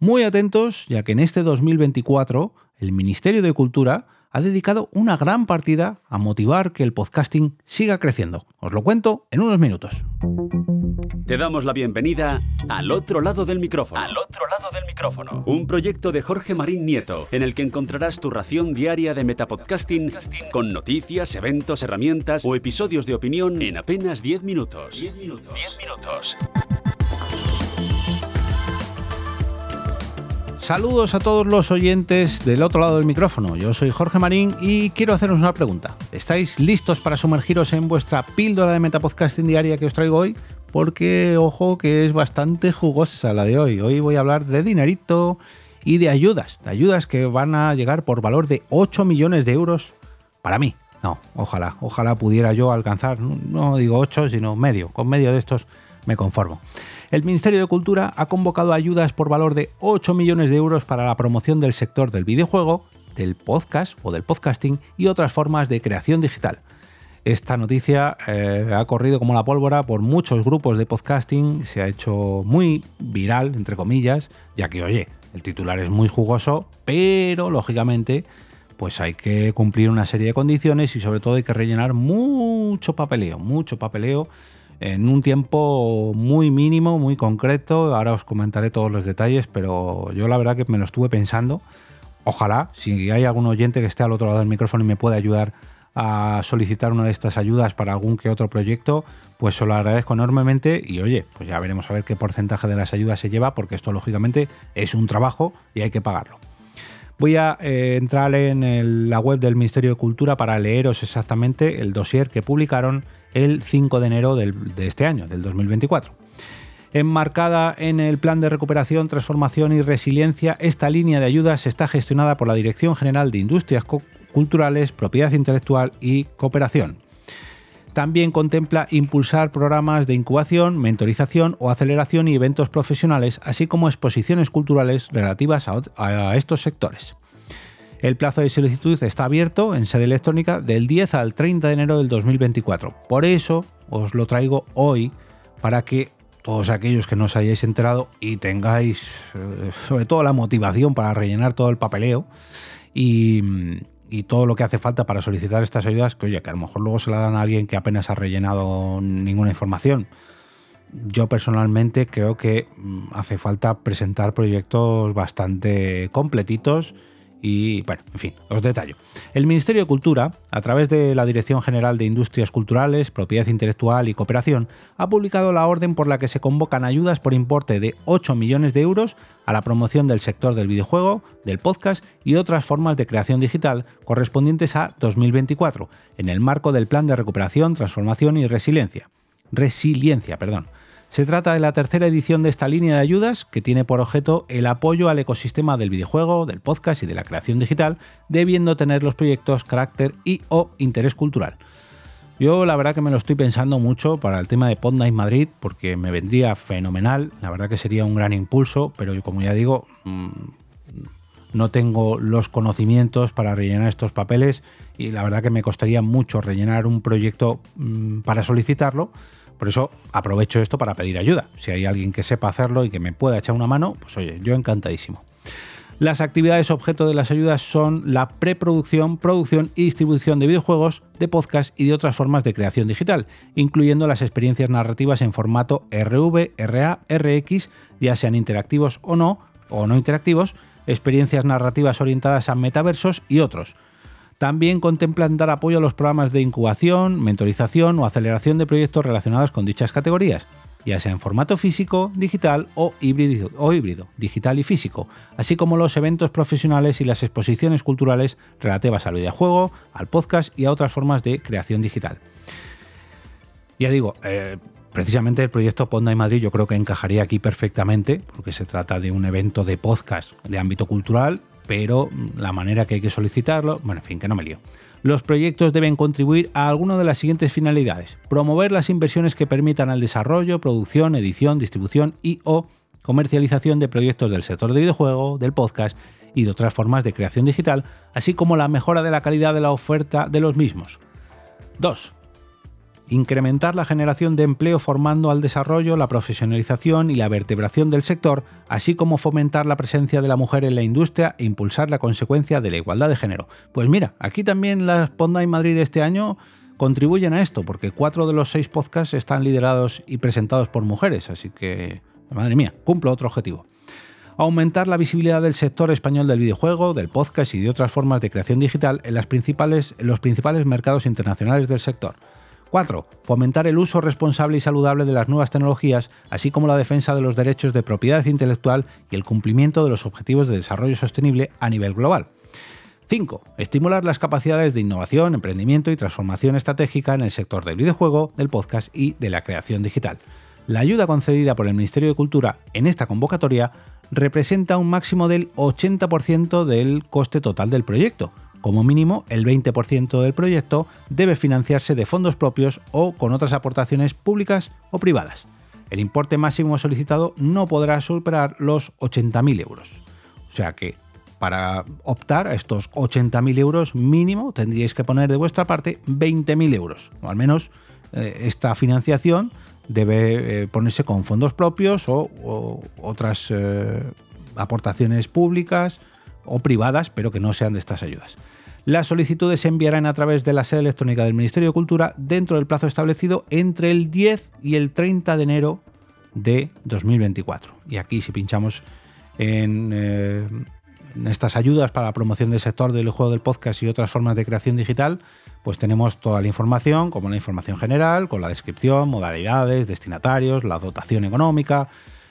Muy atentos, ya que en este 2024 el Ministerio de Cultura ha dedicado una gran partida a motivar que el podcasting siga creciendo. Os lo cuento en unos minutos. Te damos la bienvenida al otro lado del micrófono. Al otro lado del micrófono. Un proyecto de Jorge Marín Nieto, en el que encontrarás tu ración diaria de metapodcasting con noticias, eventos, herramientas o episodios de opinión en apenas 10 minutos. 10 minutos. 10 minutos. Saludos a todos los oyentes del otro lado del micrófono. Yo soy Jorge Marín y quiero haceros una pregunta. ¿Estáis listos para sumergiros en vuestra píldora de metapodcasting diaria que os traigo hoy? Porque, ojo, que es bastante jugosa la de hoy. Hoy voy a hablar de dinerito y de ayudas. De ayudas que van a llegar por valor de 8 millones de euros para mí. No, ojalá, ojalá pudiera yo alcanzar, no digo 8, sino medio. Con medio de estos me conformo el Ministerio de Cultura ha convocado ayudas por valor de 8 millones de euros para la promoción del sector del videojuego, del podcast o del podcasting y otras formas de creación digital. Esta noticia eh, ha corrido como la pólvora por muchos grupos de podcasting, se ha hecho muy viral, entre comillas, ya que, oye, el titular es muy jugoso, pero lógicamente pues hay que cumplir una serie de condiciones y sobre todo hay que rellenar mucho papeleo, mucho papeleo en un tiempo muy mínimo, muy concreto. Ahora os comentaré todos los detalles, pero yo la verdad que me lo estuve pensando. Ojalá, si hay algún oyente que esté al otro lado del micrófono y me pueda ayudar a solicitar una de estas ayudas para algún que otro proyecto, pues se lo agradezco enormemente y oye, pues ya veremos a ver qué porcentaje de las ayudas se lleva, porque esto lógicamente es un trabajo y hay que pagarlo. Voy a eh, entrar en la web del Ministerio de Cultura para leeros exactamente el dossier que publicaron el 5 de enero de este año, del 2024. Enmarcada en el Plan de Recuperación, Transformación y Resiliencia, esta línea de ayudas está gestionada por la Dirección General de Industrias Culturales, Propiedad Intelectual y Cooperación. También contempla impulsar programas de incubación, mentorización o aceleración y eventos profesionales, así como exposiciones culturales relativas a estos sectores. El plazo de solicitud está abierto en sede electrónica del 10 al 30 de enero del 2024. Por eso os lo traigo hoy para que todos aquellos que no os hayáis enterado y tengáis eh, sobre todo la motivación para rellenar todo el papeleo y, todo lo que hace falta para solicitar estas ayudas, que que a lo mejor luego se la dan a alguien que apenas ha rellenado ninguna información. Yo personalmente creo que mm, hace falta presentar proyectos bastante completitos y bueno, en fin, os detallo. El Ministerio de Cultura, a través de la Dirección General de Industrias Culturales, Propiedad Intelectual y Cooperación, ha publicado la orden por la que se convocan ayudas por importe de 8 millones de euros a la promoción del sector del videojuego, del podcast y otras formas de creación digital correspondientes a 2024, en el marco del Plan de Recuperación, Transformación y Resiliencia. Resiliencia, perdón se trata de la tercera edición de esta línea de ayudas que tiene por objeto el apoyo al ecosistema del videojuego, del podcast y de la creación digital, debiendo tener los proyectos carácter y o interés cultural. Yo la verdad que me lo estoy pensando mucho para el tema de Pod Night Madrid porque me vendría fenomenal, la verdad que sería un gran impulso, pero como ya digo, mm, no tengo los conocimientos para rellenar estos papeles y la verdad que me costaría mucho rellenar un proyecto mm, para solicitarlo por eso aprovecho esto para pedir ayuda. Si hay alguien que sepa hacerlo y que me pueda echar una mano, pues oye, yo encantadísimo. Las actividades objeto de las ayudas son la preproducción, producción y distribución de videojuegos, de podcast y de otras formas de creación digital, incluyendo las experiencias narrativas en formato RV, RA, RX, ya sean interactivos o no, o no interactivos, experiencias narrativas orientadas a metaversos y otros. También contemplan dar apoyo a los programas de incubación, mentorización o aceleración de proyectos relacionados con dichas categorías, ya sea en formato físico, digital o híbrido, digital y físico, así como los eventos profesionales y las exposiciones culturales relativas al videojuego, al podcast y a otras formas de creación digital. Ya digo, eh, precisamente el proyecto Ponda en Madrid yo creo que encajaría aquí perfectamente, porque se trata de un evento de podcast de ámbito cultural pero la manera que hay que solicitarlo, bueno, en fin, que no me lío. Los proyectos deben contribuir a alguna de las siguientes finalidades. Promover las inversiones que permitan el desarrollo, producción, edición, distribución y o comercialización de proyectos del sector de videojuego, del podcast y de otras formas de creación digital, así como la mejora de la calidad de la oferta de los mismos. 2. Incrementar la generación de empleo formando al desarrollo, la profesionalización y la vertebración del sector, así como fomentar la presencia de la mujer en la industria e impulsar la consecuencia de la igualdad de género. Pues mira, aquí también la Ponda Madrid este año contribuyen a esto, porque cuatro de los seis podcasts están liderados y presentados por mujeres, así que, madre mía, cumplo otro objetivo. Aumentar la visibilidad del sector español del videojuego, del podcast y de otras formas de creación digital las en los principales mercados internacionales del sector. 4. Fomentar el uso responsable y saludable de las nuevas tecnologías, así como la defensa de los derechos de propiedad intelectual y el cumplimiento de los objetivos de desarrollo sostenible a nivel global. 5. Estimular las capacidades de innovación, emprendimiento y transformación estratégica en el sector del videojuego, del podcast y de la creación digital. La ayuda concedida por el Ministerio de Cultura en esta convocatoria representa un máximo del 80% del coste total del proyecto, como mínimo, el 20% del proyecto debe financiarse de fondos propios o con otras aportaciones públicas o privadas. El importe máximo solicitado no podrá superar los 80.000 euros. O sea que para optar a estos 80.000 euros mínimo tendríais que poner de vuestra parte 20.000 euros. O al menos eh, esta financiación debe eh, ponerse con fondos propios o, otras eh, aportaciones públicas o privadas, pero que no sean de estas ayudas. Las solicitudes se enviarán a través de la sede electrónica del Ministerio de Cultura dentro del plazo establecido entre el 10 y el 30 de enero de 2024. Y aquí si pinchamos en, eh, estas ayudas para la promoción del sector del juego del podcast y otras formas de creación digital, pues tenemos toda la información, como la información general, con la descripción, modalidades, destinatarios, la dotación económica,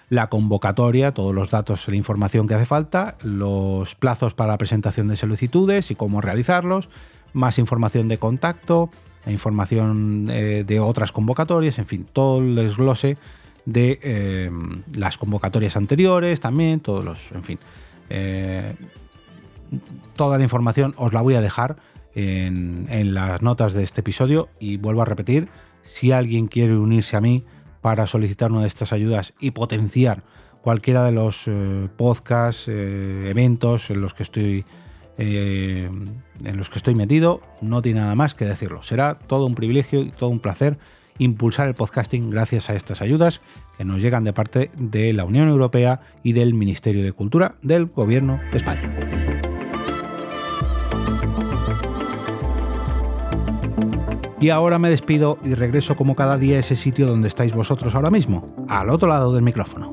la convocatoria, todos los datos, la información que hace falta, los plazos para la presentación de solicitudes y cómo realizarlos, más información de contacto, información eh, de otras convocatorias, en fin, todo el desglose de eh, las convocatorias anteriores también, todos los, en fin, eh, toda la información os la voy a dejar en las notas de este episodio y vuelvo a repetir, si alguien quiere unirse a mí, para solicitar una de estas ayudas y potenciar cualquiera de los eh, podcasts, eh, eventos en los que estoy eh, en los que estoy metido, no tiene nada más que decirlo. Será todo un privilegio y todo un placer impulsar el podcasting gracias a estas ayudas que nos llegan de parte de la Unión Europea y del Ministerio de Cultura del Gobierno de España. Y ahora me despido y regreso como cada día a ese sitio donde estáis vosotros ahora mismo, al otro lado del micrófono.